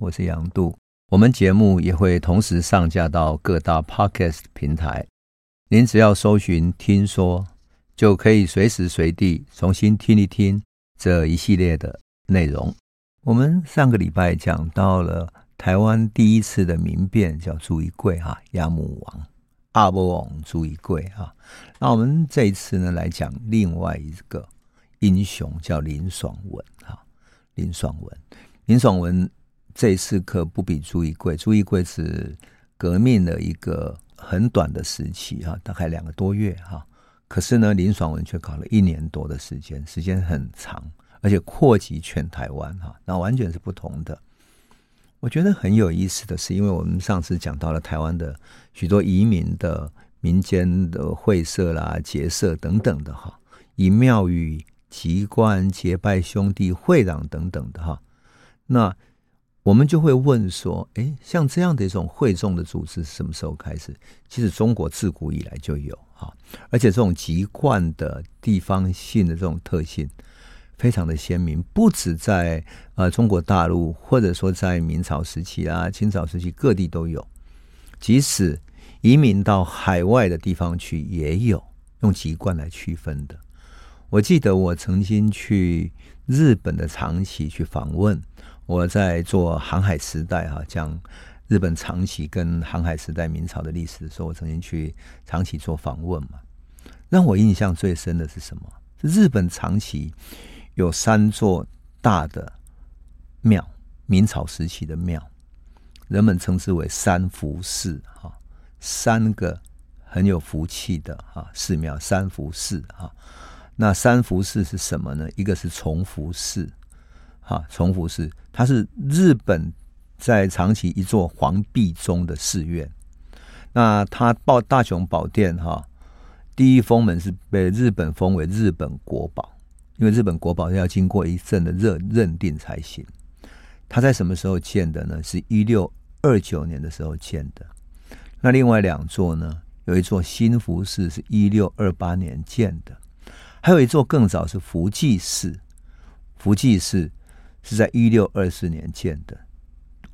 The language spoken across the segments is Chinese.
我是杨度。我们节目也会同时上架到各大 Podcast 平台，您只要搜寻“听说”，就可以随时随地重新听一听这一系列的内容。我们上个礼拜讲到了台湾第一次的民变，叫朱一贵哈，亚母王阿波王朱一贵哈。那我们这一次呢，来讲另外一个英雄，叫林爽文哈，林爽文，林爽文。这一次可不比朱一贵，朱一贵是革命的一个很短的时期哈，大概两个多月哈。可是呢，林爽文却搞了一年多的时间，时间很长，而且扩及全台湾哈，那完全是不同的。我觉得很有意思的是，因为我们上次讲到了台湾的许多移民的民间的会社啦、结社等等的哈，以庙宇、籍贯、结拜兄弟、会长等等的哈，那。我们就会问说：“哎，像这样的一种会众的组织是什么时候开始？其实中国自古以来就有哈，而且这种籍贯的地方性的这种特性非常的鲜明，不止在呃中国大陆，或者说在明朝时期啊、清朝时期各地都有，即使移民到海外的地方去也有用籍贯来区分的。我记得我曾经去日本的长崎去访问。”我在做航海时代哈，讲日本长崎跟航海时代明朝的历史的时候，我曾经去长崎做访问嘛。让我印象最深的是什么？日本长崎有三座大的庙，明朝时期的庙，人们称之为三福寺哈，三个很有福气的哈寺庙，三福寺哈。那三福寺是什么呢？一个是崇福寺。啊，崇福寺，它是日本在长崎一座皇壁中的寺院。那它报大雄宝殿哈，第一封门是被日本封为日本国宝，因为日本国宝要经过一阵的认认定才行。它在什么时候建的呢？是一六二九年的时候建的。那另外两座呢？有一座新福寺是一六二八年建的，还有一座更早是福济寺，福济寺。是在一六二四年建的，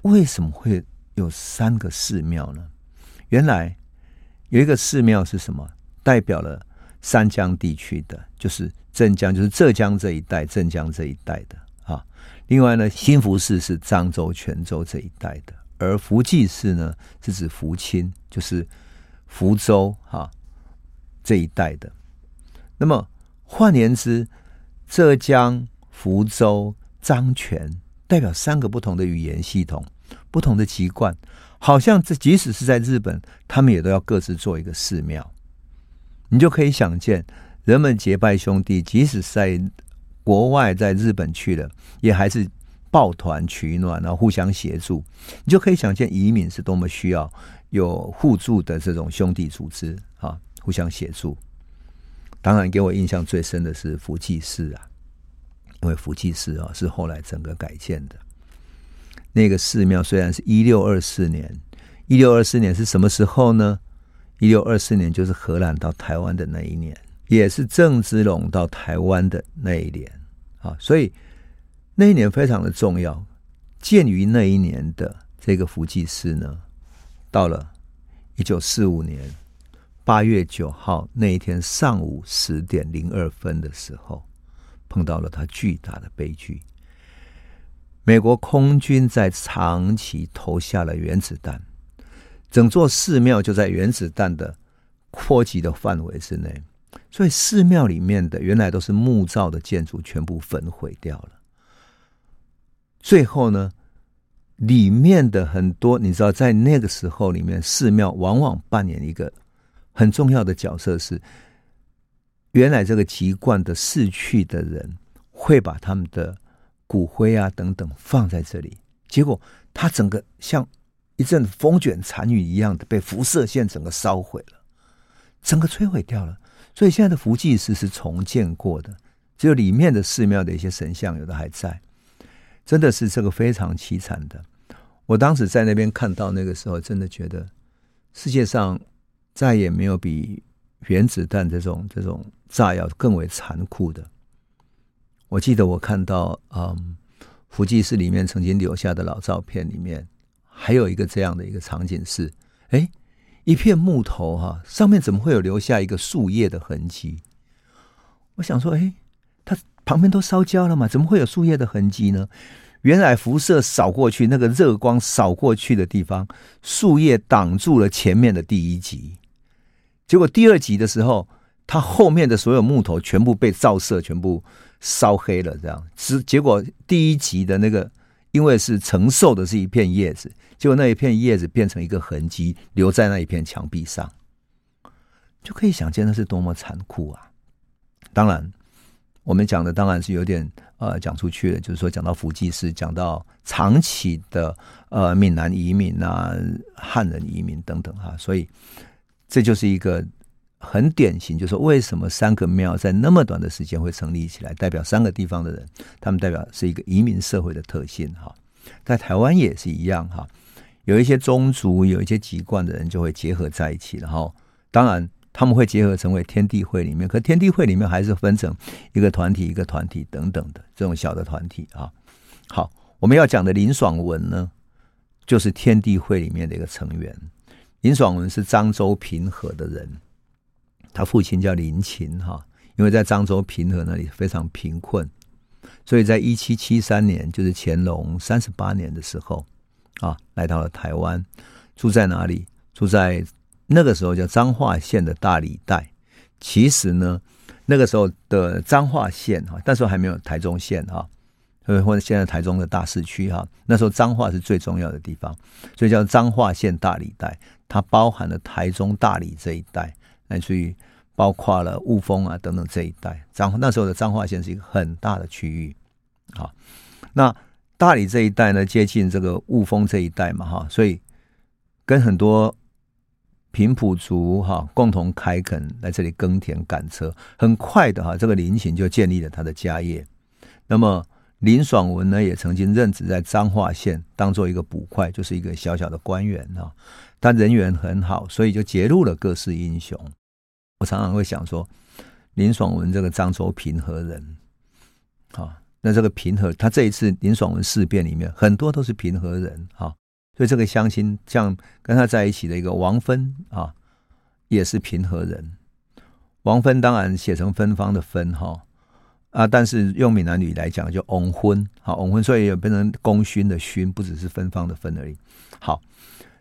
为什么会有三个寺庙呢？原来有一个寺庙是什么？代表了三江地区的，就是镇江，就是浙江这一带，镇江这一带的啊。另外呢，新福寺是漳州、泉州这一带的，而福济寺呢是指福清，就是福州哈这一带的。那么换言之，浙江、福州。张权代表三个不同的语言系统，不同的籍贯，好像这即使是在日本，他们也都要各自做一个寺庙。你就可以想见，人们结拜兄弟，即使在国外，在日本去了，也还是抱团取暖，然后互相协助。你就可以想见，移民是多么需要有互助的这种兄弟组织啊，互相协助。当然，给我印象最深的是福济寺啊。因为福济寺啊是后来整个改建的，那个寺庙虽然是一六二四年，一六二四年是什么时候呢？一六二四年就是荷兰到台湾的那一年，也是郑芝龙到台湾的那一年啊，所以那一年非常的重要。鉴于那一年的这个福济寺呢，到了一九四五年八月九号那一天上午十点零二分的时候。碰到了他巨大的悲剧。美国空军在长崎投下了原子弹，整座寺庙就在原子弹的波及的范围之内，所以寺庙里面的原来都是木造的建筑全部焚毁掉了。最后呢，里面的很多你知道，在那个时候里面，寺庙往往扮演一个很重要的角色是。原来这个籍贯的逝去的人会把他们的骨灰啊等等放在这里，结果他整个像一阵风卷残云一样的被辐射线整个烧毁了，整个摧毁掉了。所以现在的福济寺是重建过的，只有里面的寺庙的一些神像有的还在，真的是这个非常凄惨的。我当时在那边看到那个时候，真的觉得世界上再也没有比。原子弹这种这种炸药更为残酷的。我记得我看到，嗯，福济寺里面曾经留下的老照片里面，还有一个这样的一个场景是：哎，一片木头哈，上面怎么会有留下一个树叶的痕迹？我想说，哎，它旁边都烧焦了嘛，怎么会有树叶的痕迹呢？原来辐射扫过去，那个热光扫过去的地方，树叶挡住了前面的第一集。结果第二集的时候，它后面的所有木头全部被照射，全部烧黑了。这样，是结果第一集的那个，因为是承受的是一片叶子，结果那一片叶子变成一个痕迹，留在那一片墙壁上，就可以想见那是多么残酷啊！当然。我们讲的当然是有点呃讲出去了，就是说讲到福济寺，讲到长期的呃闽南移民啊、汉人移民等等、啊，所以这就是一个很典型，就是说为什么三个庙在那么短的时间会成立起来，代表三个地方的人，他们代表是一个移民社会的特性哈，在台湾也是一样哈，有一些宗族、有一些籍贯的人就会结合在一起，然后当然。他们会结合成为天地会里面，可天地会里面还是分成一个团体一个团体等等的这种小的团体啊。好，我们要讲的林爽文呢，就是天地会里面的一个成员。林爽文是漳州平和的人，他父亲叫林琴哈，因为在漳州平和那里非常贫困，所以在一七七三年，就是乾隆三十八年的时候啊，来到了台湾，住在哪里？住在。那个时候叫彰化县的大理带，其实呢，那个时候的彰化县哈，那时候还没有台中县哈，或者现在台中的大市区哈，那时候彰化是最重要的地方，所以叫彰化县大理带，它包含了台中大理这一带，来自于包括了雾峰啊等等这一带。彰那时候的彰化县是一个很大的区域，好，那大理这一带呢，接近这个雾峰这一带嘛哈，所以跟很多。平埔族哈共同开垦来这里耕田赶车，很快的哈，这个林琴就建立了他的家业。那么林爽文呢，也曾经任职在彰化县，当做一个捕快，就是一个小小的官员哈。他人缘很好，所以就结入了各式英雄。我常常会想说，林爽文这个漳州平和人，啊，那这个平和，他这一次林爽文事变里面，很多都是平和人哈。所以这个乡亲，像跟他在一起的一个王芬啊，也是平和人。王芬当然写成芬芳的芬哈啊，但是用闽南语来讲就翁婚好翁婚，所以也变成功勋的勋，不只是芬芳的芬而已。好，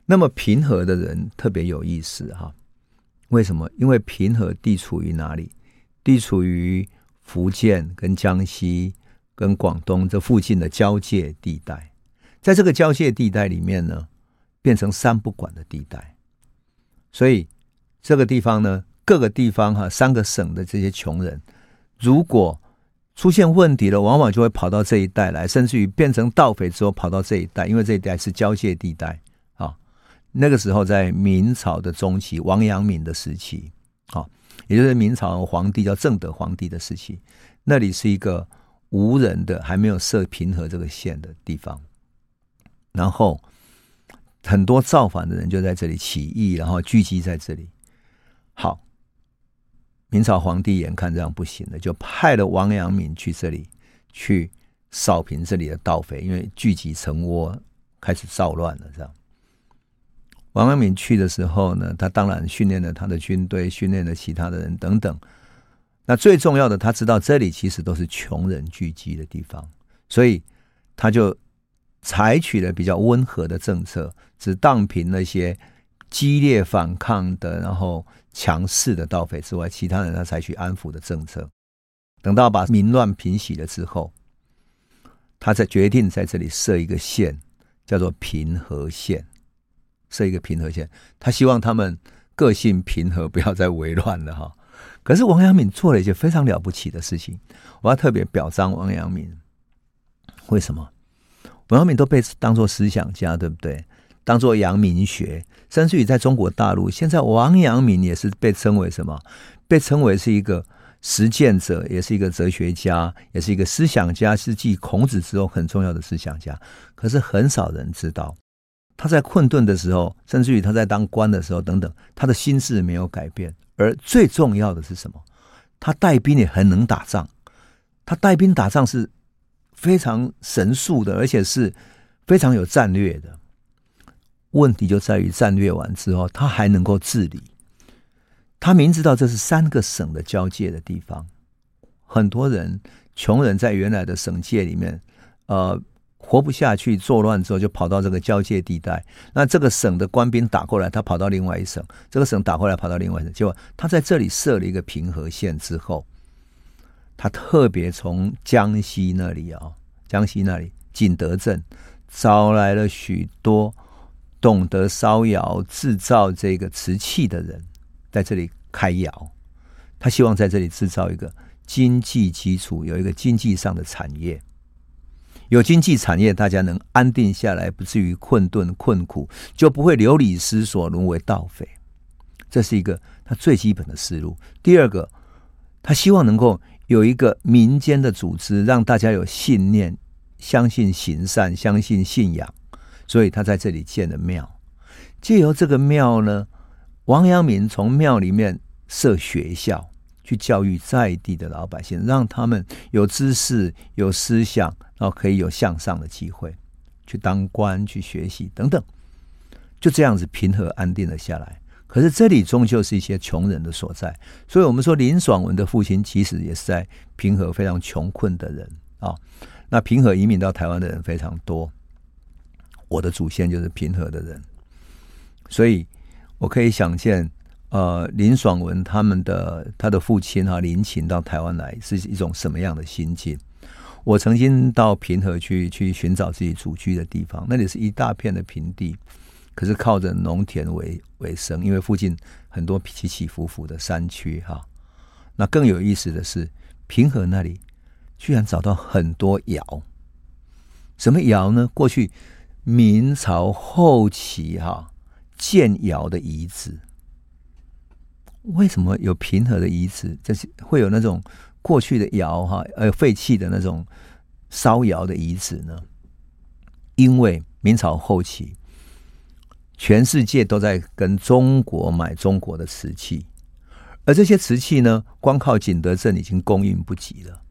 那么平和的人特别有意思哈，为什么？因为平和地处于哪里？地处于福建跟江西跟广东这附近的交界地带。在这个交界地带里面呢，变成三不管的地带，所以这个地方呢，各个地方哈，三个省的这些穷人，如果出现问题了，往往就会跑到这一带来，甚至于变成盗匪之后跑到这一带，因为这一带是交界地带。那个时候在明朝的中期，王阳明的时期啊，也就是明朝皇帝叫正德皇帝的时期，那里是一个无人的，还没有设平和这个县的地方。然后很多造反的人就在这里起义，然后聚集在这里。好，明朝皇帝眼看这样不行了，就派了王阳明去这里去扫平这里的盗匪，因为聚集成窝，开始造乱了。这样，王阳明去的时候呢，他当然训练了他的军队，训练了其他的人等等。那最重要的，他知道这里其实都是穷人聚集的地方，所以他就。采取了比较温和的政策，只荡平那些激烈反抗的，然后强势的盗匪之外，其他人他采取安抚的政策。等到把民乱平息了之后，他才决定在这里设一个县，叫做平和县，设一个平和线。他希望他们个性平和，不要再为乱了哈。可是王阳明做了一件非常了不起的事情，我要特别表彰王阳明。为什么？王阳明都被当做思想家，对不对？当做阳明学，甚至于在中国大陆，现在王阳明也是被称为什么？被称为是一个实践者，也是一个哲学家，也是一个思想家，是继孔子之后很重要的思想家。可是很少人知道，他在困顿的时候，甚至于他在当官的时候等等，他的心智没有改变。而最重要的是什么？他带兵也很能打仗，他带兵打仗是。非常神速的，而且是非常有战略的。问题就在于战略完之后，他还能够治理。他明知道这是三个省的交界的地方，很多人穷人在原来的省界里面，呃，活不下去，作乱之后就跑到这个交界地带。那这个省的官兵打过来，他跑到另外一省；这个省打过来，跑到另外一省。结果他在这里设了一个平和线之后，他特别从江西那里啊，江西那里景德镇招来了许多懂得烧窑制造这个瓷器的人。在这里开窑，他希望在这里制造一个经济基础，有一个经济上的产业。有经济产业，大家能安定下来，不至于困顿困苦，就不会流离失所，沦为盗匪。这是一个他最基本的思路。第二个，他希望能够有一个民间的组织，让大家有信念，相信行善，相信信仰。所以他在这里建了庙，借由这个庙呢。王阳明从庙里面设学校，去教育在地的老百姓，让他们有知识、有思想，然后可以有向上的机会，去当官、去学习等等，就这样子平和安定了下来。可是这里终究是一些穷人的所在，所以我们说林爽文的父亲其实也是在平和非常穷困的人啊。那平和移民到台湾的人非常多，我的祖先就是平和的人，所以。我可以想见，呃，林爽文他们的他的父亲哈林琴到台湾来是一种什么样的心境？我曾经到平和去去寻找自己祖居的地方，那里是一大片的平地，可是靠着农田为为生，因为附近很多起起伏伏的山区哈。那更有意思的是，平和那里居然找到很多窑，什么窑呢？过去明朝后期哈。建窑的遗址，为什么有平和的遗址？这是会有那种过去的窑哈，呃，废弃的那种烧窑的遗址呢？因为明朝后期，全世界都在跟中国买中国的瓷器，而这些瓷器呢，光靠景德镇已经供应不及了。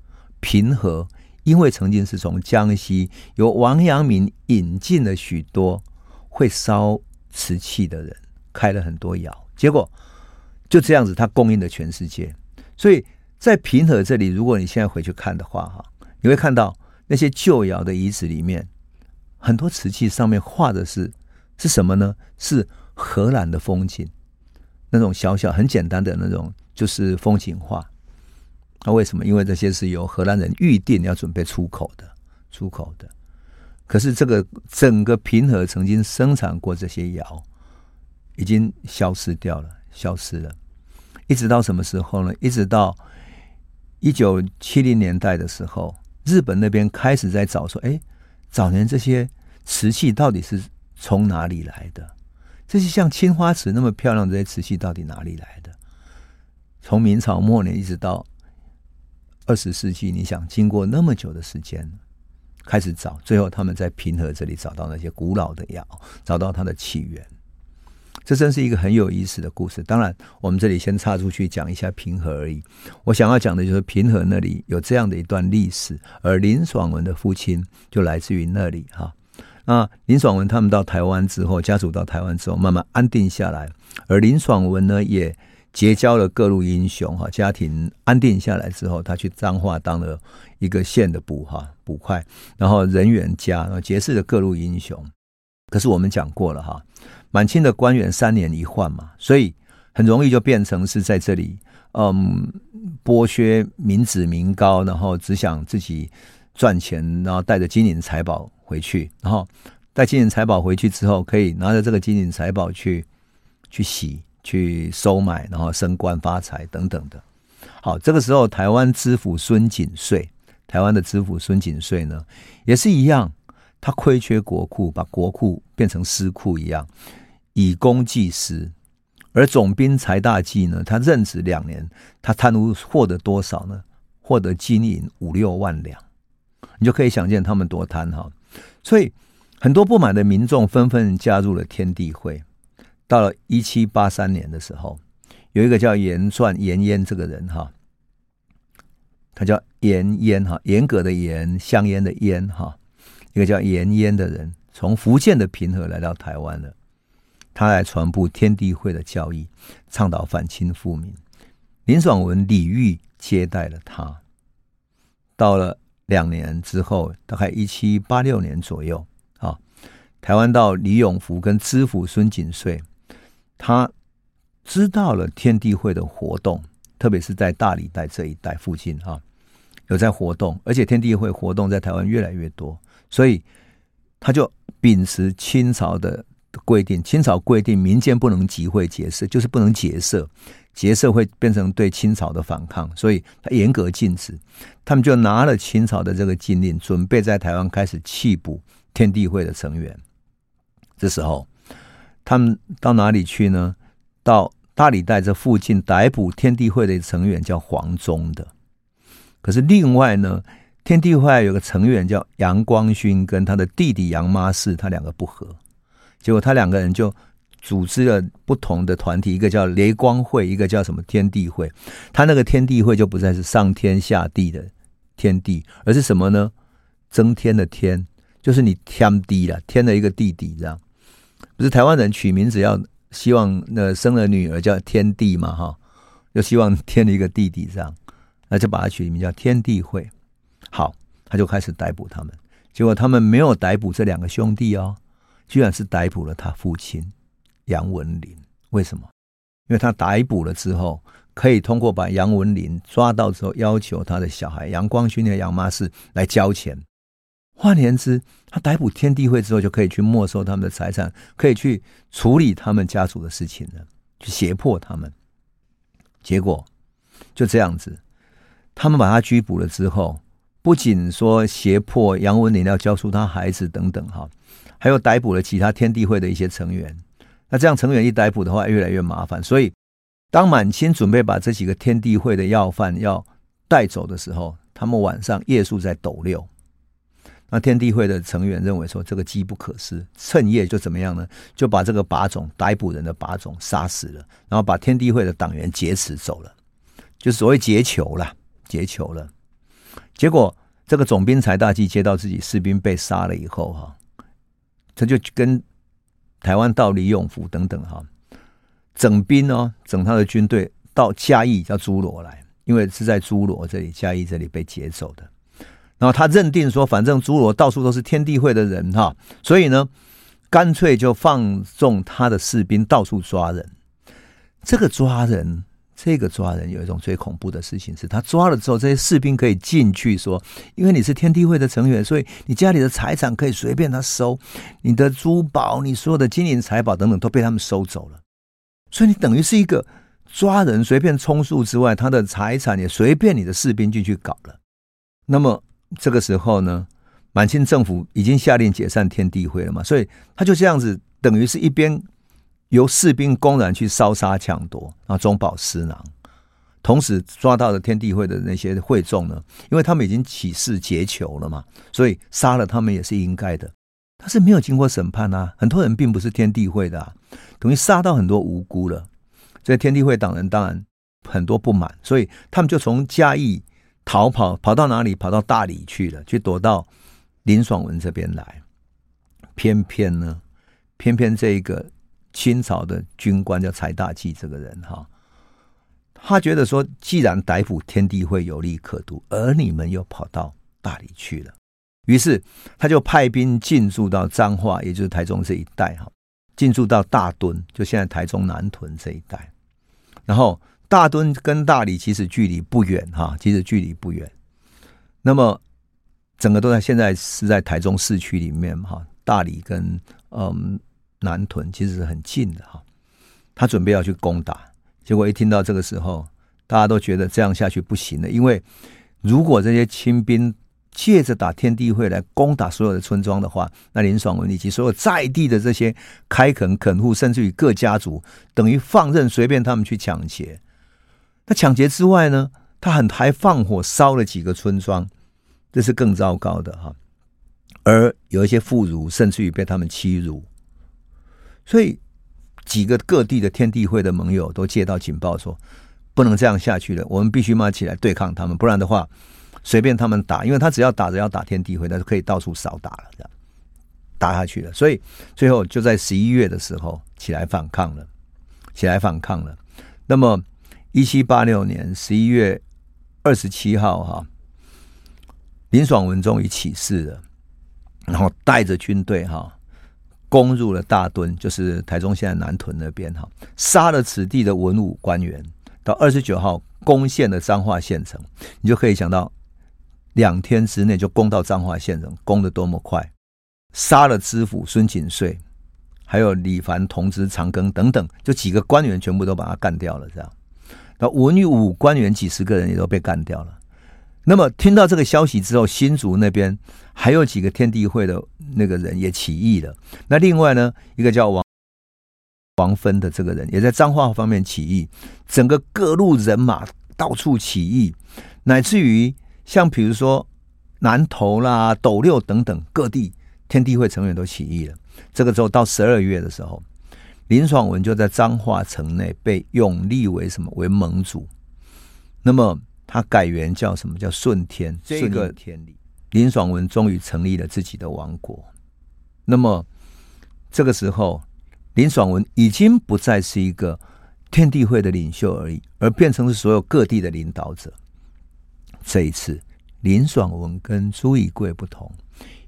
平和因为曾经是从江西由王阳明引进了许多会烧。瓷器的人开了很多窑，结果就这样子，它供应了全世界。所以在平和这里，如果你现在回去看的话，哈，你会看到那些旧窑的遗址里面，很多瓷器上面画的是是什么呢？是荷兰的风景，那种小小很简单的那种就是风景画。那为什么？因为这些是由荷兰人预定要准备出口的，出口的。可是这个整个平和曾经生产过这些窑，已经消失掉了，消失了。一直到什么时候呢？一直到一九七零年代的时候，日本那边开始在找说：哎，早年这些瓷器到底是从哪里来的？这些像青花瓷那么漂亮这些瓷器到底哪里来的？从明朝末年一直到二十世纪，你想经过那么久的时间。开始找，最后他们在平和这里找到那些古老的窑，找到它的起源。这真是一个很有意思的故事。当然，我们这里先插出去讲一下平和而已。我想要讲的就是平和那里有这样的一段历史，而林爽文的父亲就来自于那里哈。那林爽文他们到台湾之后，家族到台湾之后，慢慢安定下来，而林爽文呢也。结交了各路英雄哈，家庭安定下来之后，他去彰化当了一个县的捕哈捕快，然后人缘佳，然后结识了各路英雄。可是我们讲过了哈，满清的官员三年一换嘛，所以很容易就变成是在这里，嗯，剥削民脂民膏，然后只想自己赚钱，然后带着金银财宝回去，然后带金银财宝回去之后，可以拿着这个金银财宝去去洗。去收买，然后升官发财等等的。好，这个时候台湾知府孙景遂，台湾的知府孙景遂呢，也是一样，他亏缺国库，把国库变成私库一样，以公济私。而总兵柴大济呢，他任职两年，他贪污获得多少呢？获得金银五六万两，你就可以想见他们多贪哈。所以很多不满的民众纷纷加入了天地会。到了一七八三年的时候，有一个叫严传严淹这个人哈，他叫严烟哈，严格的严，香烟的烟哈，一个叫严烟的人，从福建的平和来到台湾了。他来传播天地会的教义，倡导反清复明。林爽文礼遇接待了他。到了两年之后，大概一七八六年左右啊，台湾到李永福跟知府孙景遂，他知道了天地会的活动。特别是在大理带这一带附近哈，有在活动，而且天地会活动在台湾越来越多，所以他就秉持清朝的规定，清朝规定民间不能集会结社，就是不能结社，结社会变成对清朝的反抗，所以他严格禁止。他们就拿了清朝的这个禁令，准备在台湾开始弃捕天地会的成员。这时候，他们到哪里去呢？到大理带这附近逮捕天地会的成员叫黄忠的，可是另外呢，天地会有个成员叫杨光勋，跟他的弟弟杨妈氏，他两个不和，结果他两个人就组织了不同的团体，一个叫雷光会，一个叫什么天地会。他那个天地会就不再是上天下地的天地，而是什么呢？增添的天，就是你添地了，添了一个弟弟这样。不是台湾人取名字要。希望那生了女儿叫天地嘛，哈，就希望添了一个弟弟，这样，那就把他取名叫天地会。好，他就开始逮捕他们。结果他们没有逮捕这两个兄弟哦，居然是逮捕了他父亲杨文林。为什么？因为他逮捕了之后，可以通过把杨文林抓到之后，要求他的小孩杨光勋和杨妈是来交钱。换言之，他逮捕天地会之后，就可以去没收他们的财产，可以去处理他们家族的事情了，去胁迫他们。结果就这样子，他们把他拘捕了之后，不仅说胁迫杨文林要交出他孩子等等哈，还有逮捕了其他天地会的一些成员。那这样成员一逮捕的话，越来越麻烦。所以，当满清准备把这几个天地会的要犯要带走的时候，他们晚上夜宿在斗六。那天地会的成员认为说，这个机不可失，趁夜就怎么样呢？就把这个把总逮捕人的把总杀死了，然后把天地会的党员劫持走了，就所谓劫囚了，劫囚了。结果这个总兵才大纪接到自己士兵被杀了以后，哈，他就跟台湾到李永福等等哈，整兵哦，整他的军队到嘉义叫诸罗来，因为是在诸罗这里，嘉义这里被劫走的。然后他认定说，反正诸罗到处都是天地会的人哈，所以呢，干脆就放纵他的士兵到处抓人。这个抓人，这个抓人有一种最恐怖的事情是，他抓了之后，这些士兵可以进去说，因为你是天地会的成员，所以你家里的财产可以随便他收，你的珠宝、你所有的金银财宝等等都被他们收走了。所以你等于是一个抓人随便充数之外，他的财产也随便你的士兵进去搞了。那么。这个时候呢，满清政府已经下令解散天地会了嘛，所以他就这样子，等于是一边由士兵公然去烧杀抢夺，啊中饱私囊，同时抓到了天地会的那些会众呢，因为他们已经起事结仇了嘛，所以杀了他们也是应该的。但是没有经过审判啊，很多人并不是天地会的啊，等于杀到很多无辜了。所以天地会党人当然很多不满，所以他们就从嘉义。逃跑跑到哪里？跑到大理去了，去躲到林爽文这边来。偏偏呢，偏偏这一个清朝的军官叫柴大纪这个人哈，他觉得说，既然逮捕天地会有利可图，而你们又跑到大理去了，于是他就派兵进驻到彰化，也就是台中这一带哈，进驻到大墩，就现在台中南屯这一带，然后。大墩跟大理其实距离不远哈，其实距离不远。那么整个都在现在是在台中市区里面哈，大理跟嗯南屯其实是很近的哈。他准备要去攻打，结果一听到这个时候，大家都觉得这样下去不行了，因为如果这些清兵借着打天地会来攻打所有的村庄的话，那林爽文以及所有在地的这些开垦垦户，甚至于各家族，等于放任随便他们去抢劫。那抢劫之外呢，他很还放火烧了几个村庄，这是更糟糕的哈。而有一些妇孺甚至于被他们欺辱，所以几个各地的天地会的盟友都接到警报说，不能这样下去了，我们必须嘛起来对抗他们，不然的话，随便他们打，因为他只要打着要打天地会，他就可以到处扫打了，这样打下去了。所以最后就在十一月的时候起来反抗了，起来反抗了。那么一七八六年十一月二十七号，哈，林爽文终于起事了，然后带着军队，哈。攻入了大墩，就是台中现在南屯那边哈，杀了此地的文武官员。到二十九号攻陷了彰化县城，你就可以想到两天之内就攻到彰化县城，攻得多么快！杀了知府孙景遂，还有李凡同知长庚等等，就几个官员全部都把他干掉了。这样，那文武官员几十个人也都被干掉了。那么听到这个消息之后，新竹那边还有几个天地会的那个人也起义了。那另外呢，一个叫王王芬的这个人也在彰化方面起义，整个各路人马到处起义，乃至于像比如说南投啦、斗六等等各地天地会成员都起义了。这个时候到十二月的时候，林爽文就在彰化城内被拥立为什么？为盟主。那么。他改元叫什么？叫顺天。这个天理，林爽文终于成立了自己的王国。那么这个时候，林爽文已经不再是一个天地会的领袖而已，而变成是所有各地的领导者。这一次，林爽文跟朱一贵不同，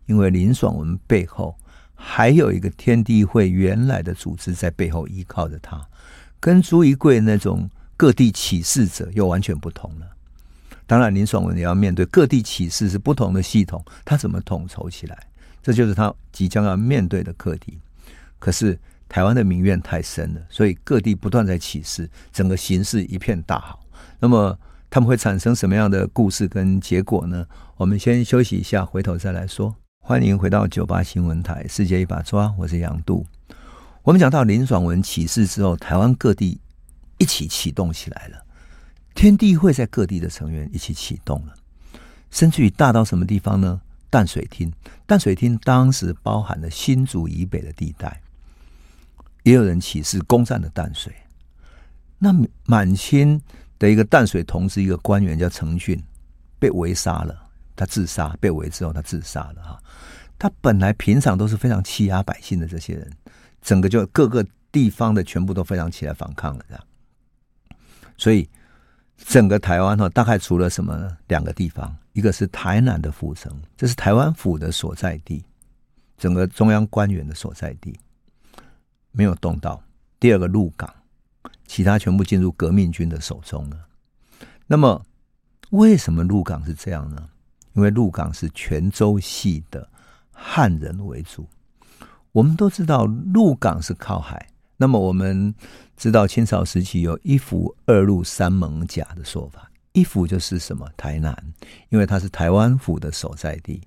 因为林爽文背后还有一个天地会原来的组织在背后依靠着他，跟朱一贵那种各地起事者又完全不同了。当然，林爽文也要面对各地起事是不同的系统，他怎么统筹起来？这就是他即将要面对的课题。可是台湾的民怨太深了，所以各地不断在起事，整个形势一片大好。那么他们会产生什么样的故事跟结果呢？我们先休息一下，回头再来说。欢迎回到九八新闻台，世界一把抓，我是杨度。我们讲到林爽文起事之后，台湾各地一起启动起来了。天地会在各地的成员一起启动了，甚至于大到什么地方呢？淡水厅，淡水厅当时包含了新竹以北的地带，也有人起事攻占了淡水。那满清的一个淡水同知一个官员叫程俊，被围杀了，他自杀，被围之后他自杀了哈。他本来平常都是非常欺压百姓的这些人，整个就各个地方的全部都非常起来反抗了，这样，所以。整个台湾哈，大概除了什么呢？两个地方，一个是台南的府城，这是台湾府的所在地，整个中央官员的所在地，没有动到。第二个鹿港，其他全部进入革命军的手中了。那么，为什么鹿港是这样呢？因为鹿港是泉州系的汉人为主。我们都知道鹿港是靠海。那么我们知道清朝时期有一府二路三艋甲的说法，一府就是什么台南，因为它是台湾府的所在地；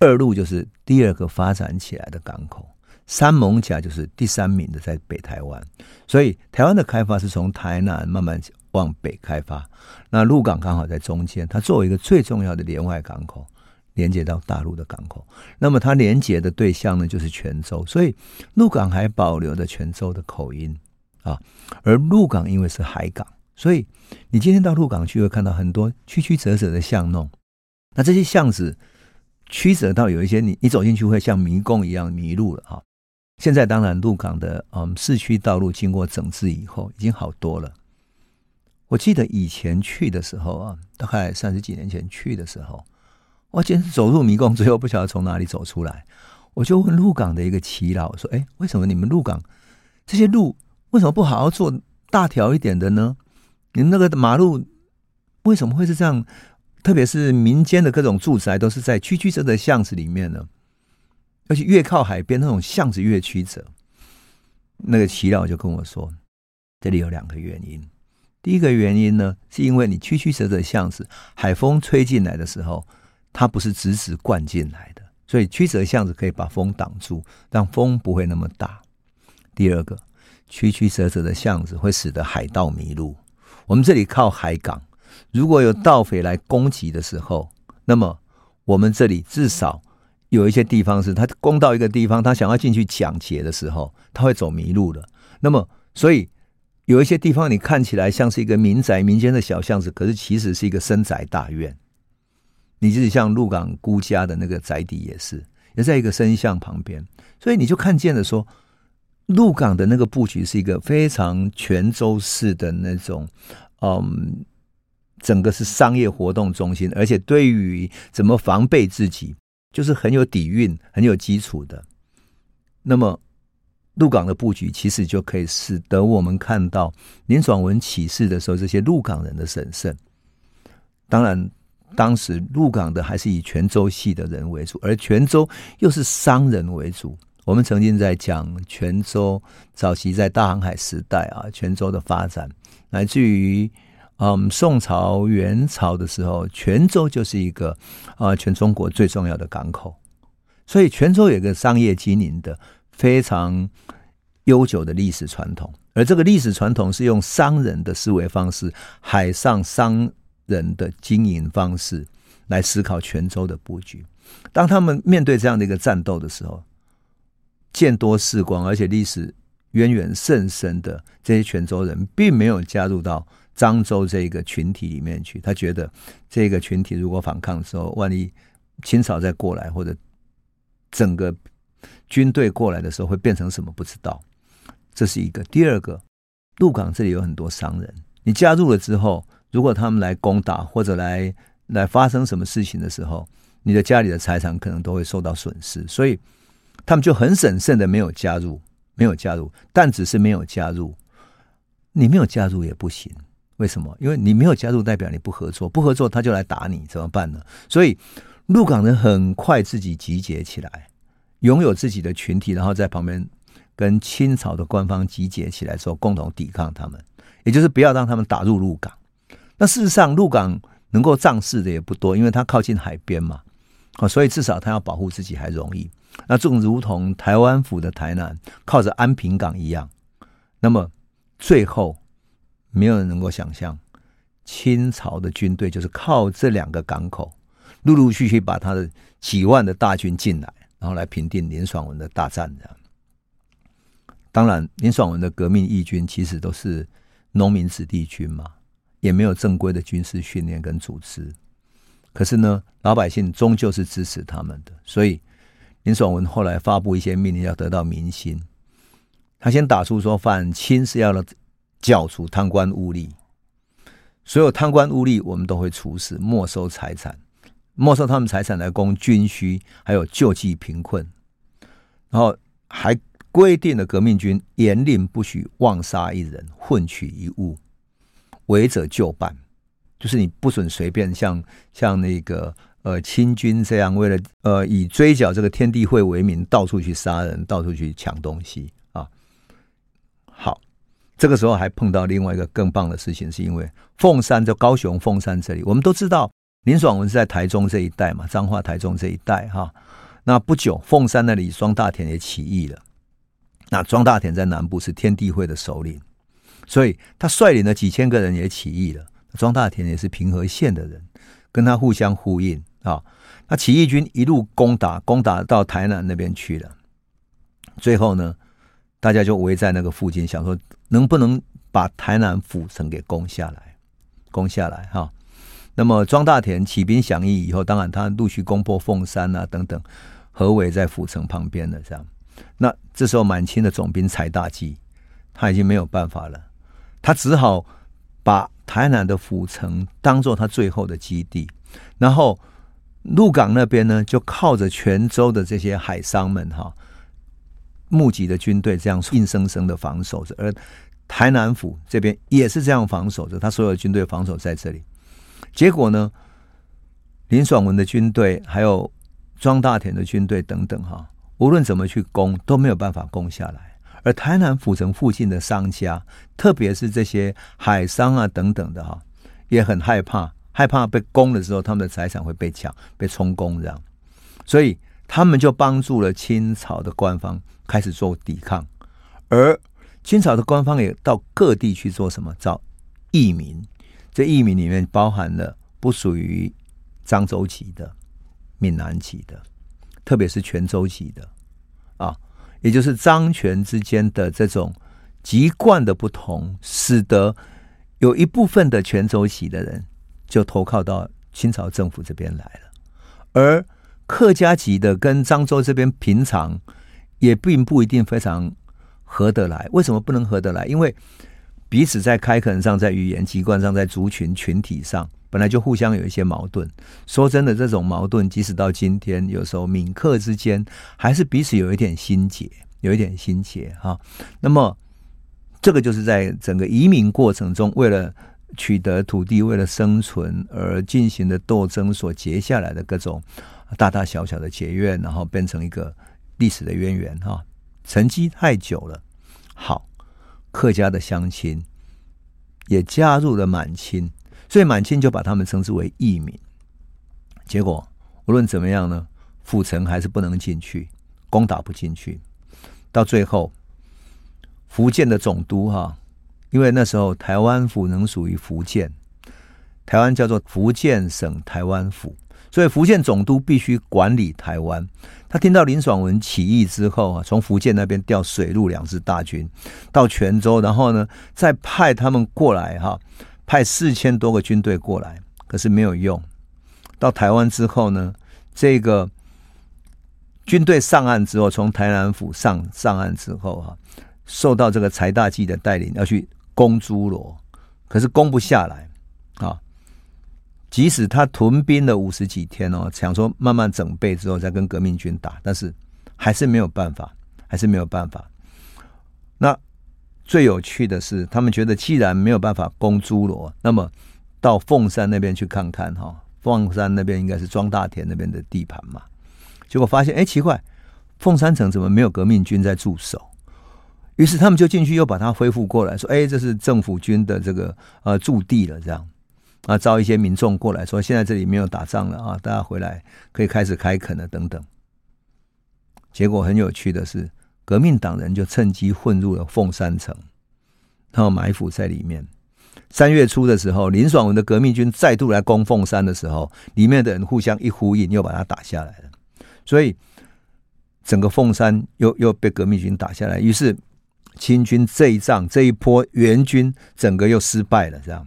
二路就是第二个发展起来的港口；三艋甲就是第三名的在北台湾。所以台湾的开发是从台南慢慢往北开发，那鹿港刚好在中间，它作为一个最重要的连外港口。连接到大陆的港口，那么它连接的对象呢，就是泉州，所以鹿港还保留着泉州的口音啊。而鹿港因为是海港，所以你今天到鹿港去会看到很多曲曲折折的巷弄。那这些巷子曲折到有一些你你走进去会像迷宫一样迷路了哈。现在当然鹿港的嗯市区道路经过整治以后已经好多了。我记得以前去的时候啊，大概三十几年前去的时候。我简直走入迷宫，最后不晓得从哪里走出来。我就问鹿港的一个耆老说：“哎，为什么你们鹿港这些路为什么不好好做大条一点的呢？你那个马路为什么会是这样？特别是民间的各种住宅都是在曲曲折折巷子里面呢？而且越靠海边，那种巷子越曲折。”那个耆老就跟我说：“这里有两个原因。第一个原因呢，是因为你曲曲折折巷子，海风吹进来的时候。”它不是直直灌进来的，所以曲折巷子可以把风挡住，让风不会那么大。第二个，曲曲折折的巷子会使得海盗迷路。我们这里靠海港，如果有盗匪来攻击的时候，那么我们这里至少有一些地方是他攻到一个地方，他想要进去抢劫的时候，他会走迷路了。那么，所以有一些地方你看起来像是一个民宅、民间的小巷子，可是其实是一个深宅大院。你就是像鹿港辜家的那个宅邸也是，也在一个深巷旁边，所以你就看见了说，鹿港的那个布局是一个非常泉州式的那种，嗯，整个是商业活动中心，而且对于怎么防备自己，就是很有底蕴、很有基础的。那么，鹿港的布局其实就可以使得我们看到林爽文起事的时候，这些鹿港人的神圣。当然。当时入港的还是以泉州系的人为主，而泉州又是商人为主。我们曾经在讲泉州早期在大航海时代啊，泉州的发展，乃至于嗯宋朝、元朝的时候，泉州就是一个啊全中国最重要的港口。所以泉州有一个商业经营的非常悠久的历史传统，而这个历史传统是用商人的思维方式，海上商。人的经营方式来思考泉州的布局。当他们面对这样的一个战斗的时候，见多识广，而且历史渊源甚深的这些泉州人，并没有加入到漳州这个群体里面去。他觉得这个群体如果反抗的时候，万一清朝再过来，或者整个军队过来的时候，会变成什么？不知道。这是一个。第二个，鹿港这里有很多商人，你加入了之后。如果他们来攻打或者来来发生什么事情的时候，你的家里的财产可能都会受到损失，所以他们就很审慎的没有加入，没有加入，但只是没有加入。你没有加入也不行，为什么？因为你没有加入，代表你不合作，不合作他就来打你，怎么办呢？所以鹿港人很快自己集结起来，拥有自己的群体，然后在旁边跟清朝的官方集结起来之后，共同抵抗他们，也就是不要让他们打入鹿港。那事实上，鹿港能够仗势的也不多，因为它靠近海边嘛，啊，所以至少它要保护自己还容易。那正如同台湾府的台南靠着安平港一样，那么最后没有人能够想象，清朝的军队就是靠这两个港口，陆陆续续把他的几万的大军进来，然后来平定林爽文的大战的。当然，林爽文的革命义军其实都是农民子弟军嘛。也没有正规的军事训练跟组织，可是呢，老百姓终究是支持他们的。所以林爽文后来发布一些命令，要得到民心。他先打出说，反清是要剿除贪官污吏，所有贪官污吏我们都会处死，没收财产，没收他们财产来供军需，还有救济贫困。然后还规定了革命军严令不许妄杀一人，混取一物。违者就办，就是你不准随便像像那个呃清军这样，为了呃以追剿这个天地会为名，到处去杀人，到处去抢东西啊。好，这个时候还碰到另外一个更棒的事情，是因为凤山就高雄凤山这里，我们都知道林爽文是在台中这一带嘛，彰化台中这一带哈。那不久凤山那里庄大田也起义了，那庄大田在南部是天地会的首领。所以他率领了几千个人也起义了。庄大田也是平和县的人，跟他互相呼应啊。那起义军一路攻打，攻打到台南那边去了。最后呢，大家就围在那个附近，想说能不能把台南府城给攻下来，攻下来哈。那么庄大田起兵响应以后，当然他陆续攻破凤山啊等等，合围在府城旁边的这样。那这时候满清的总兵柴大基，他已经没有办法了。他只好把台南的府城当做他最后的基地，然后鹿港那边呢，就靠着泉州的这些海商们哈募集的军队，这样硬生生的防守着。而台南府这边也是这样防守着，他所有的军队防守在这里。结果呢，林爽文的军队还有庄大田的军队等等哈，无论怎么去攻，都没有办法攻下来。而台南府城附近的商家，特别是这些海商啊等等的哈，也很害怕，害怕被攻的时候，他们的财产会被抢、被充公这样，所以他们就帮助了清朝的官方开始做抵抗，而清朝的官方也到各地去做什么？找义民，这义民里面包含了不属于漳州籍的、闽南籍的，特别是泉州籍的啊。也就是漳泉之间的这种籍贯的不同，使得有一部分的泉州籍的人就投靠到清朝政府这边来了，而客家籍的跟漳州这边平常也并不一定非常合得来。为什么不能合得来？因为彼此在开垦上、在语言籍贯上、在族群群体上，本来就互相有一些矛盾。说真的，这种矛盾即使到今天，有时候闽客之间还是彼此有一点心结，有一点心结哈。那么，这个就是在整个移民过程中，为了取得土地、为了生存而进行的斗争所结下来的各种大大小小的结怨，然后变成一个历史的渊源哈。沉积太久了，好。客家的乡亲也加入了满清，所以满清就把他们称之为义民。结果无论怎么样呢，府城还是不能进去，攻打不进去。到最后，福建的总督哈，因为那时候台湾府能属于福建，台湾叫做福建省台湾府。所以福建总督必须管理台湾。他听到林爽文起义之后啊，从福建那边调水陆两支大军到泉州，然后呢，再派他们过来哈，派四千多个军队过来，可是没有用。到台湾之后呢，这个军队上岸之后，从台南府上上岸之后啊，受到这个柴大基的带领要去攻诸罗，可是攻不下来啊。即使他屯兵了五十几天哦，想说慢慢整备之后再跟革命军打，但是还是没有办法，还是没有办法。那最有趣的是，他们觉得既然没有办法攻诸罗，那么到凤山那边去看看哈。凤山那边应该是庄大田那边的地盘嘛。结果发现，哎，奇怪，凤山城怎么没有革命军在驻守？于是他们就进去又把它恢复过来，说，哎，这是政府军的这个呃驻地了，这样。啊，招一些民众过来说，现在这里没有打仗了啊，大家回来可以开始开垦了等等。结果很有趣的是，革命党人就趁机混入了凤山城，然后埋伏在里面。三月初的时候，林爽文的革命军再度来攻凤山的时候，里面的人互相一呼应，又把他打下来了。所以整个凤山又又被革命军打下来，于是清军这一仗这一波援军整个又失败了，这样。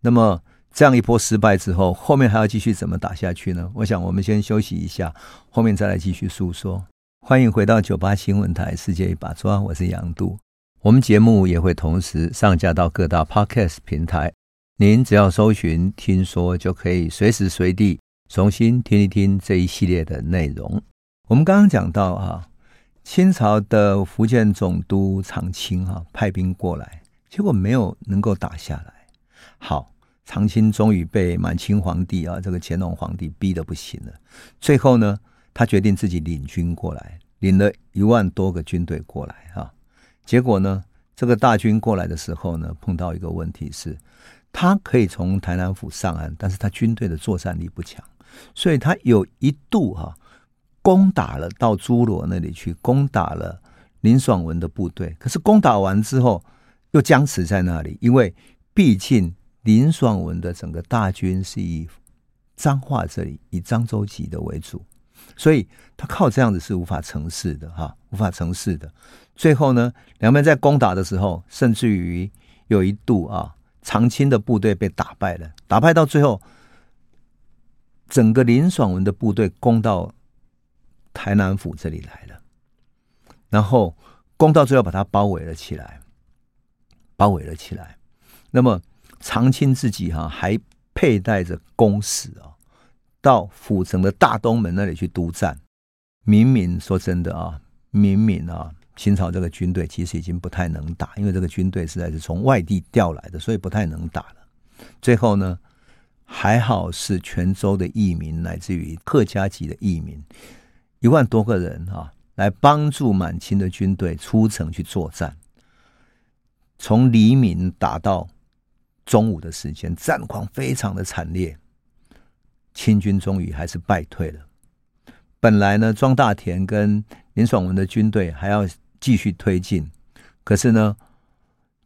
那么这样一波失败之后，后面还要继续怎么打下去呢？我想我们先休息一下，后面再来继续诉说。欢迎回到九八新闻台《世界一把抓》，我是杨渡。我们节目也会同时上架到各大 Podcast 平台，您只要搜寻“听说”，就可以随时随地重新听一听这一系列的内容。我们刚刚讲到啊，清朝的福建总督长钦啊派兵过来，结果没有能够打下来。好，长钦终于被满清皇帝啊，这个乾隆皇帝逼得不行了。最后呢，他决定自己领军过来，领了一万多个军队过来啊。结果呢，这个大军过来的时候呢，碰到一个问题是，他可以从台南府上岸，但是他军队的作战力不强，所以他有一度哈、攻打了到诸罗那里去，攻打了林爽文的部队。可是攻打完之后，又僵持在那里，因为毕竟。林爽文的整个大军是以彰化这里以漳州籍的为主，所以他靠这样子是无法成事的哈，无法成事的。最后呢，两边在攻打的时候，甚至于有一度啊，长清的部队被打败了，打败到最后，整个林爽文的部队攻到台南府这里来了，然后攻到最后把他包围了起来，包围了起来，那么。长清自己哈还佩戴着弓矢啊，到府城的大东门那里去督战。明明说真的啊，明明啊，清朝这个军队其实已经不太能打，因为这个军队实在是从外地调来的，所以不太能打了。最后呢，还好是泉州的义民，乃至于客家籍的义民，一万多个人啊，来帮助满清的军队出城去作战，从黎明打到。中午的时间，战况非常的惨烈，清军终于还是败退了。本来呢，庄大田跟林爽文的军队还要继续推进，可是呢，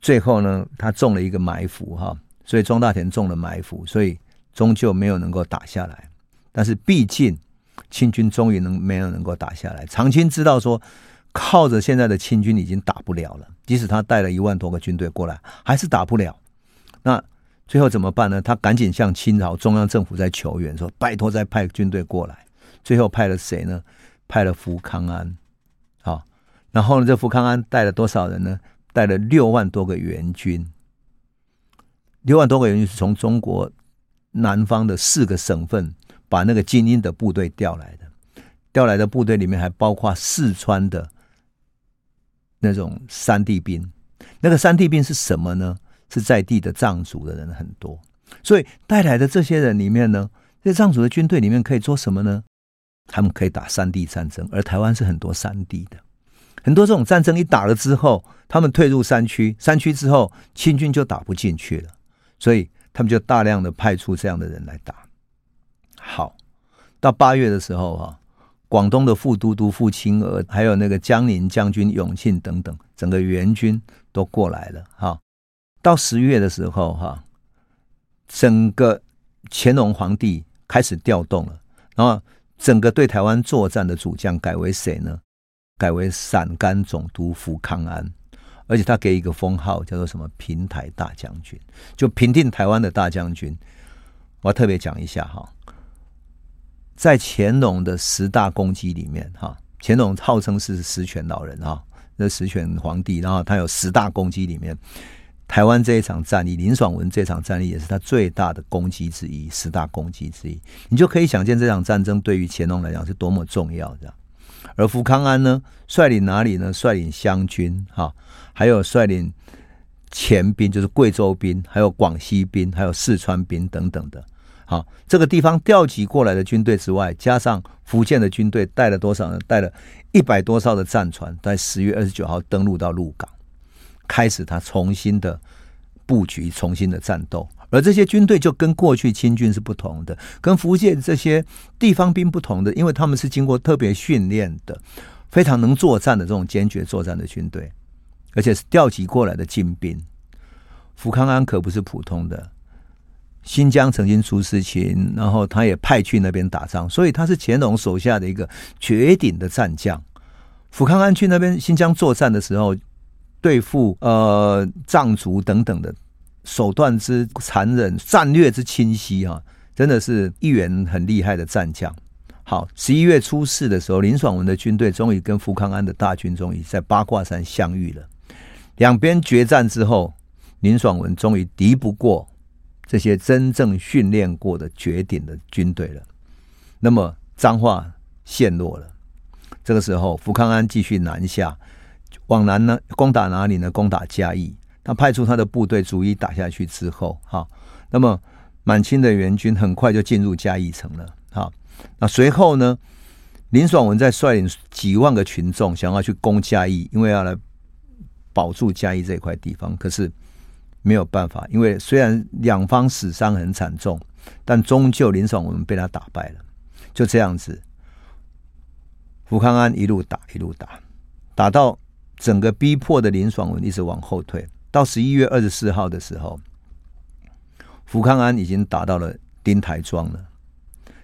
最后呢，他中了一个埋伏哈，所以庄大田中了埋伏，所以终究没有能够打下来。但是毕竟清军终于能没有能够打下来，长清知道说靠着现在的清军已经打不了了，即使他带了一万多个军队过来，还是打不了。那最后怎么办呢？他赶紧向清朝中央政府在求援，说拜托再派军队过来。最后派了谁呢？派了福康安。好，然后呢，这福康安带了多少人呢？带了六万多个援军。六万多个援军是从中国南方的四个省份把那个精英的部队调来的。调来的部队里面还包括四川的那种山地兵。那个山地兵是什么呢？是在地的藏族的人很多，所以带来的这些人里面呢，这藏族的军队里面可以做什么呢？他们可以打山地战争，而台湾是很多山地的，很多这种战争一打了之后，他们退入山区，山区之后清军就打不进去了，所以他们就大量的派出这样的人来打。好，到八月的时候哈，广东的副都督傅清娥，还有那个江宁将军永庆等等，整个援军都过来了哈。到十月的时候哈，整个乾隆皇帝开始调动了，然后。整个对台湾作战的主将改为谁呢？改为陕甘总督福康安，而且他给一个封号叫做什么“平台大将军”，就平定台湾的大将军。我要特别讲一下哈，在乾隆的十大功绩里面哈，乾隆号称是十全老人哈，那十全皇帝，然后他有十大功绩里面。台湾这一场战役，林爽文这场战役也是他最大的攻击之一，十大攻击之一。你就可以想见这场战争对于乾隆来讲是多么重要，这样。而福康安呢，率领哪里呢？率领湘军，哈，还有率领黔兵，就是贵州兵，还有广西兵，还有四川兵等等的。好，这个地方调集过来的军队之外，加上福建的军队带了多少呢？带了一百多艘的战船，在十月二十九号登陆到鹿港。开始他重新的布局，重新的战斗，而这些军队就跟过去清军是不同的，跟福建这些地方兵不同的，因为他们是经过特别训练的，非常能作战的这种坚决作战的军队，而且是调集过来的精兵。福康安可不是普通的，新疆曾经出事情，然后他也派去那边打仗，所以他是乾隆手下的一个绝顶的战将。福康安去那边新疆作战的时候。对付呃藏族等等的手段之残忍，战略之清晰啊，真的是一员很厉害的战将。好，十一月初四的时候，林爽文的军队终于跟福康安的大军终于在八卦山相遇了。两边决战之后，林爽文终于敌不过这些真正训练过的绝顶的军队了。那么彰化陷落了。这个时候，福康安继续南下。往南呢，攻打哪里呢？攻打嘉义。他派出他的部队逐一打下去之后，哈，那么满清的援军很快就进入嘉义城了。哈，那随后呢，林爽文在率领几万个群众想要去攻嘉义，因为要来保住嘉义这块地方。可是没有办法，因为虽然两方死伤很惨重，但终究林爽文被他打败了。就这样子，福康安一路打一路打，打到。整个逼迫的林爽文一直往后退，到十一月二十四号的时候，福康安已经打到了丁台庄了。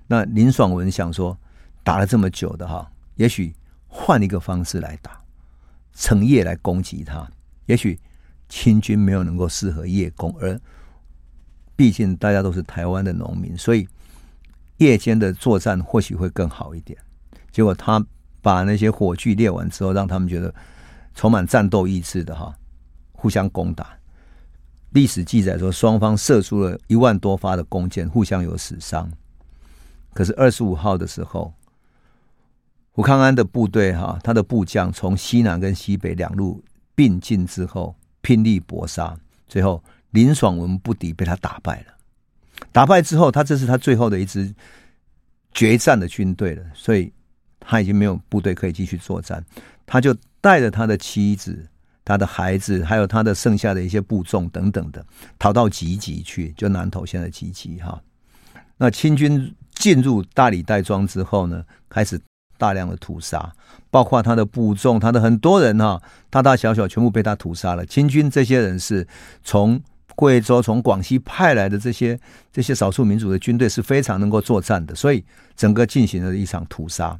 那林爽文想说，打了这么久的哈，也许换一个方式来打，趁夜来攻击他。也许清军没有能够适合夜攻，而毕竟大家都是台湾的农民，所以夜间的作战或许会更好一点。结果他把那些火炬列完之后，让他们觉得。充满战斗意志的哈，互相攻打。历史记载说，双方射出了一万多发的弓箭，互相有死伤。可是二十五号的时候，福康安的部队哈，他的部将从西南跟西北两路并进之后，拼力搏杀，最后林爽文不敌，被他打败了。打败之后，他这是他最后的一支决战的军队了，所以他已经没有部队可以继续作战，他就。带着他的妻子、他的孩子，还有他的剩下的一些部众等等的，逃到集集去，就南投县的集集哈。那清军进入大理代庄之后呢，开始大量的屠杀，包括他的部众，他的很多人哈，大大小小全部被他屠杀了。清军这些人是从贵州、从广西派来的这些这些少数民族的军队是非常能够作战的，所以整个进行了一场屠杀，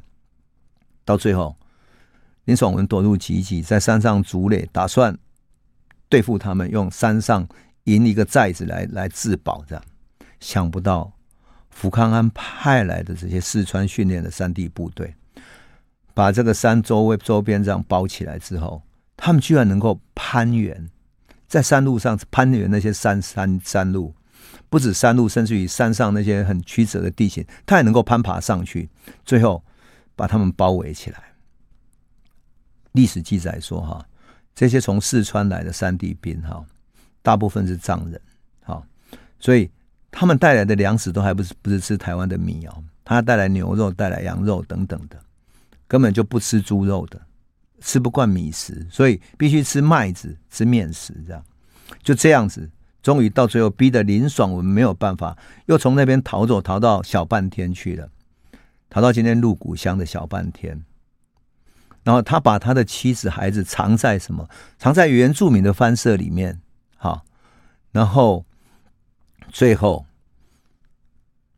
到最后。林爽文躲入集集，在山上筑垒，打算对付他们，用山上营一个寨子来来自保。这样，想不到福康安派来的这些四川训练的山地部队，把这个山周围周边这样包起来之后，他们居然能够攀援，在山路上攀援那些山山山路，不止山路，甚至于山上那些很曲折的地形，他也能够攀爬上去，最后把他们包围起来。历史记载说，哈，这些从四川来的山地兵，哈，大部分是藏人，哈，所以他们带来的粮食都还不是不是吃台湾的米哦，他带来牛肉、带来羊肉等等的，根本就不吃猪肉的，吃不惯米食，所以必须吃麦子、吃面食，这样。就这样子，终于到最后逼得林爽文没有办法，又从那边逃走，逃到小半天去了，逃到今天鹿谷乡的小半天。然后他把他的妻子孩子藏在什么？藏在原住民的番舍里面，哈。然后最后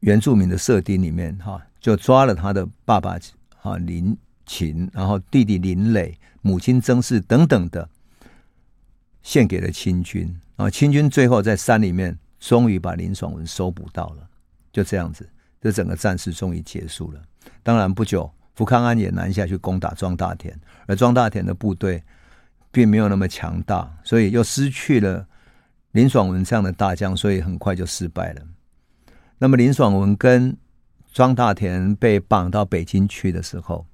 原住民的社丁里面，哈，就抓了他的爸爸，哈林琴，然后弟弟林磊，母亲曾氏等等的，献给了清军。啊清军最后在山里面，终于把林爽文收捕到了。就这样子，这整个战事终于结束了。当然不久。福康安也南下去攻打庄大田，而庄大田的部队并没有那么强大，所以又失去了林爽文这样的大将，所以很快就失败了。那么林爽文跟庄大田被绑到北京去的时候，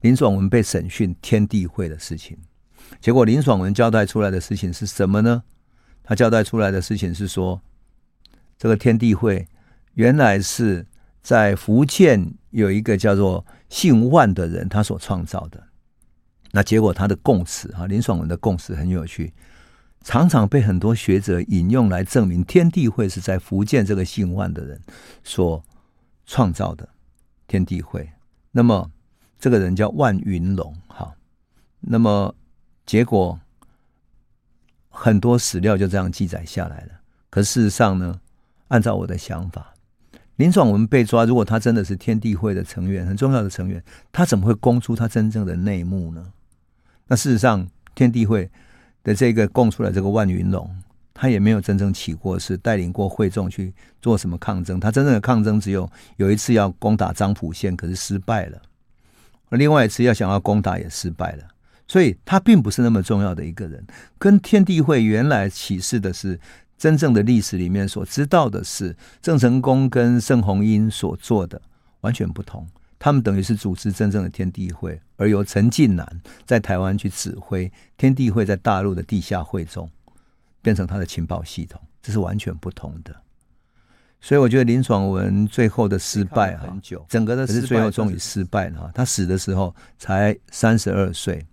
林爽文被审讯天地会的事情，结果林爽文交代出来的事情是什么呢？他交代出来的事情是说，这个天地会原来是在福建有一个叫做。姓万的人，他所创造的，那结果他的供词啊，林爽文的供词很有趣，常常被很多学者引用来证明天地会是在福建这个姓万的人所创造的天地会。那么这个人叫万云龙，哈，那么结果很多史料就这样记载下来了。可事实上呢，按照我的想法。林爽文被抓，如果他真的是天地会的成员，很重要的成员，他怎么会供出他真正的内幕呢？那事实上，天地会的这个供出来这个万云龙，他也没有真正起过事，带领过会众去做什么抗争。他真正的抗争只有有一次要攻打漳浦县，可是失败了；而另外一次要想要攻打也失败了。所以，他并不是那么重要的一个人。跟天地会原来启示的是。真正的历史里面所知道的是，郑成功跟盛红英所做的完全不同。他们等于是组织真正的天地会，而由陈近南在台湾去指挥天地会在大陆的地下会中，变成他的情报系统，这是完全不同的。所以我觉得林爽文最后的失败很久，整个的是最后终于失败了。他死的时候才三十二岁，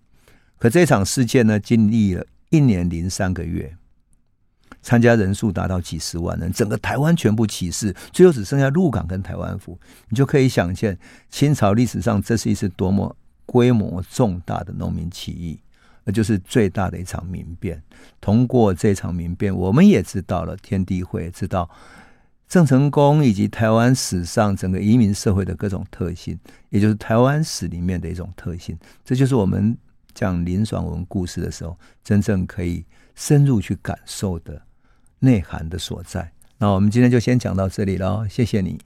可这场事件呢，经历了一年零三个月。参加人数达到几十万人，整个台湾全部起事，最后只剩下鹿港跟台湾府，你就可以想见清朝历史上这是一次多么规模重大的农民起义，那就是最大的一场民变。通过这场民变，我们也知道了天地会，知道郑成功以及台湾史上整个移民社会的各种特性，也就是台湾史里面的一种特性。这就是我们讲林爽文故事的时候，真正可以深入去感受的。内涵的所在。那我们今天就先讲到这里了，谢谢你。